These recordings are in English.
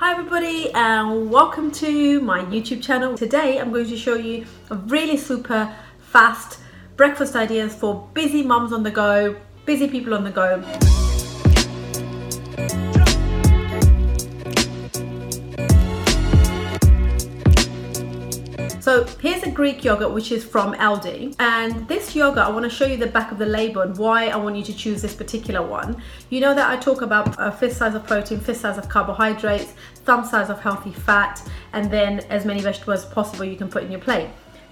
Hi everybody and welcome to my YouTube channel. Today I'm going to show you a really super fast breakfast ideas for busy mums on the go, busy people on the go. So here's a Greek yogurt which is from Aldi and this yogurt I want to show you the back of the label and why I want you to choose this particular one. You know that I talk about uh, a fist size of protein, fist size of carbohydrates, thumb size of healthy fat and then as many vegetables as possible you can put in your plate.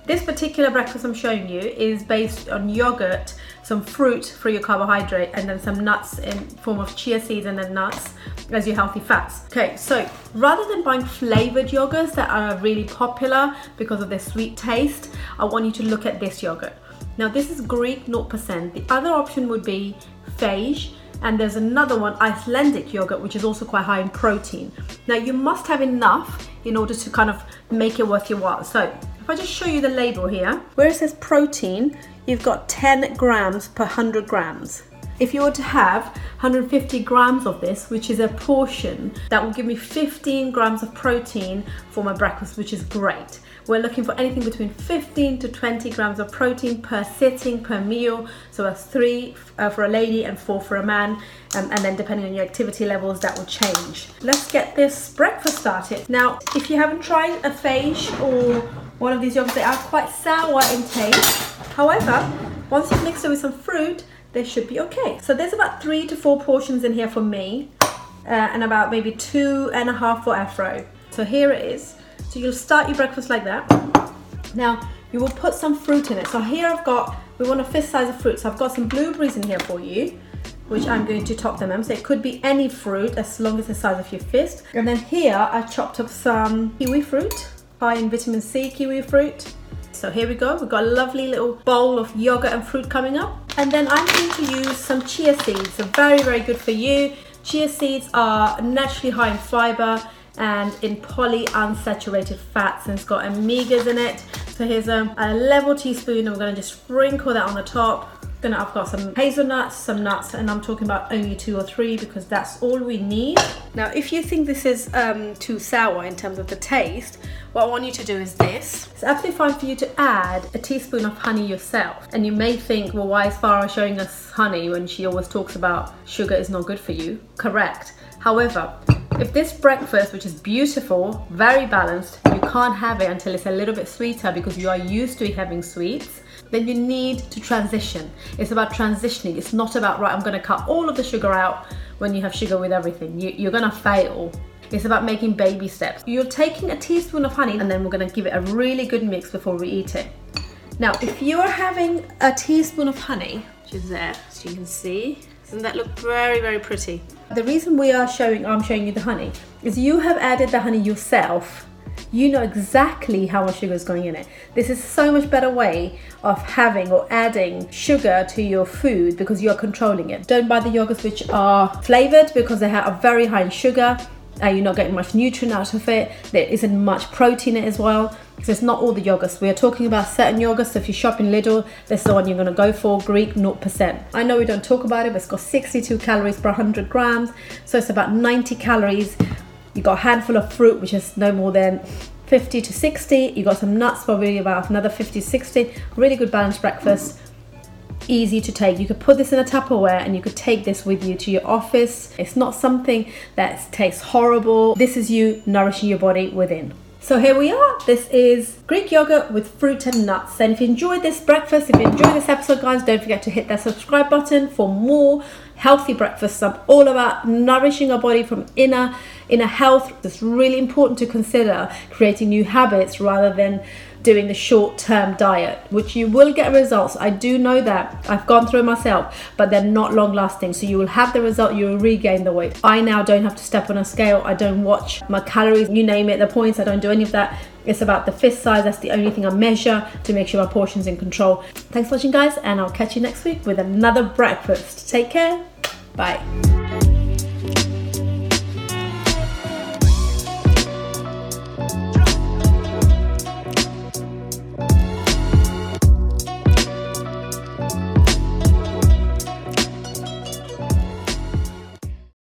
This particular breakfast I'm showing you is based on yogurt, some fruit for your carbohydrate, and then some nuts in form of chia seeds and then nuts as your healthy fats. Okay, so rather than buying flavored yogurts that are really popular because of their sweet taste, I want you to look at this yogurt. Now this is Greek 0%. The other option would be Fage, and there's another one, Icelandic yogurt, which is also quite high in protein. Now you must have enough in order to kind of make it worth your while. So if I just show you the label here, where it says protein, you've got 10 grams per 100 grams. If you were to have 150 grams of this, which is a portion, that will give me 15 grams of protein for my breakfast, which is great. We're looking for anything between 15 to 20 grams of protein per sitting, per meal. So that's three uh, for a lady and four for a man. Um, and then depending on your activity levels, that will change. Let's get this breakfast started. Now, if you haven't tried a Fage or one of these yogurts, they are quite sour in taste. However, once you mix it with some fruit, they should be okay. So there's about three to four portions in here for me uh, and about maybe two and a half for Afro. So here it is. So you'll start your breakfast like that. Now you will put some fruit in it. So here I've got, we want a fist size of fruit. So I've got some blueberries in here for you which I'm going to top them in. So it could be any fruit as long as the size of your fist. And then here I chopped up some kiwi fruit, high in vitamin C kiwi fruit. So here we go, we've got a lovely little bowl of yogurt and fruit coming up. And then I'm going to use some chia seeds, so very, very good for you. Chia seeds are naturally high in fiber and in polyunsaturated fats and it's got omegas in it. So here's a, a level teaspoon and we're gonna just sprinkle that on the top then I've got some hazelnuts, some nuts, and I'm talking about only two or three because that's all we need. Now, if you think this is um, too sour in terms of the taste, what I want you to do is this. It's absolutely fine for you to add a teaspoon of honey yourself. And you may think, well, why is Farah showing us honey when she always talks about sugar is not good for you? Correct. However, if this breakfast, which is beautiful, very balanced, can't have it until it's a little bit sweeter because you are used to having sweets, then you need to transition. It's about transitioning. It's not about, right, I'm gonna cut all of the sugar out when you have sugar with everything. You, you're gonna fail. It's about making baby steps. You're taking a teaspoon of honey and then we're gonna give it a really good mix before we eat it. Now, if you're having a teaspoon of honey, which is there, as you can see, doesn't that look very, very pretty? The reason we are showing, I'm showing you the honey, is you have added the honey yourself you know exactly how much sugar is going in it. This is so much better way of having or adding sugar to your food because you're controlling it. Don't buy the yogurts which are flavored because they are very high in sugar. You're not getting much nutrient out of it. There isn't much protein in it as well. Because it's not all the yogurts. We are talking about certain yogurts. So if you shop in Lidl, this is the one you're going to go for. Greek 0%. I know we don't talk about it, but it's got 62 calories per 100 grams. So it's about 90 calories you got a handful of fruit, which is no more than 50 to 60. You got some nuts, probably about another 50 to 60. Really good balanced breakfast. Easy to take. You could put this in a Tupperware and you could take this with you to your office. It's not something that tastes horrible. This is you nourishing your body within. So here we are. This is Greek yogurt with fruit and nuts. And if you enjoyed this breakfast, if you enjoyed this episode, guys, don't forget to hit that subscribe button for more healthy breakfasts. I'm all about nourishing our body from inner inner health. It's really important to consider creating new habits rather than doing the short term diet, which you will get results. I do know that. I've gone through myself, but they're not long lasting. So you will have the result, you will regain the weight. I now don't have to step on a scale. I don't watch my calories, you name it, the points. I don't do any of that. It's about the fist size. That's the only thing I measure to make sure my portion's in control. Thanks for watching, guys, and I'll catch you next week with another breakfast. Take care. Bye.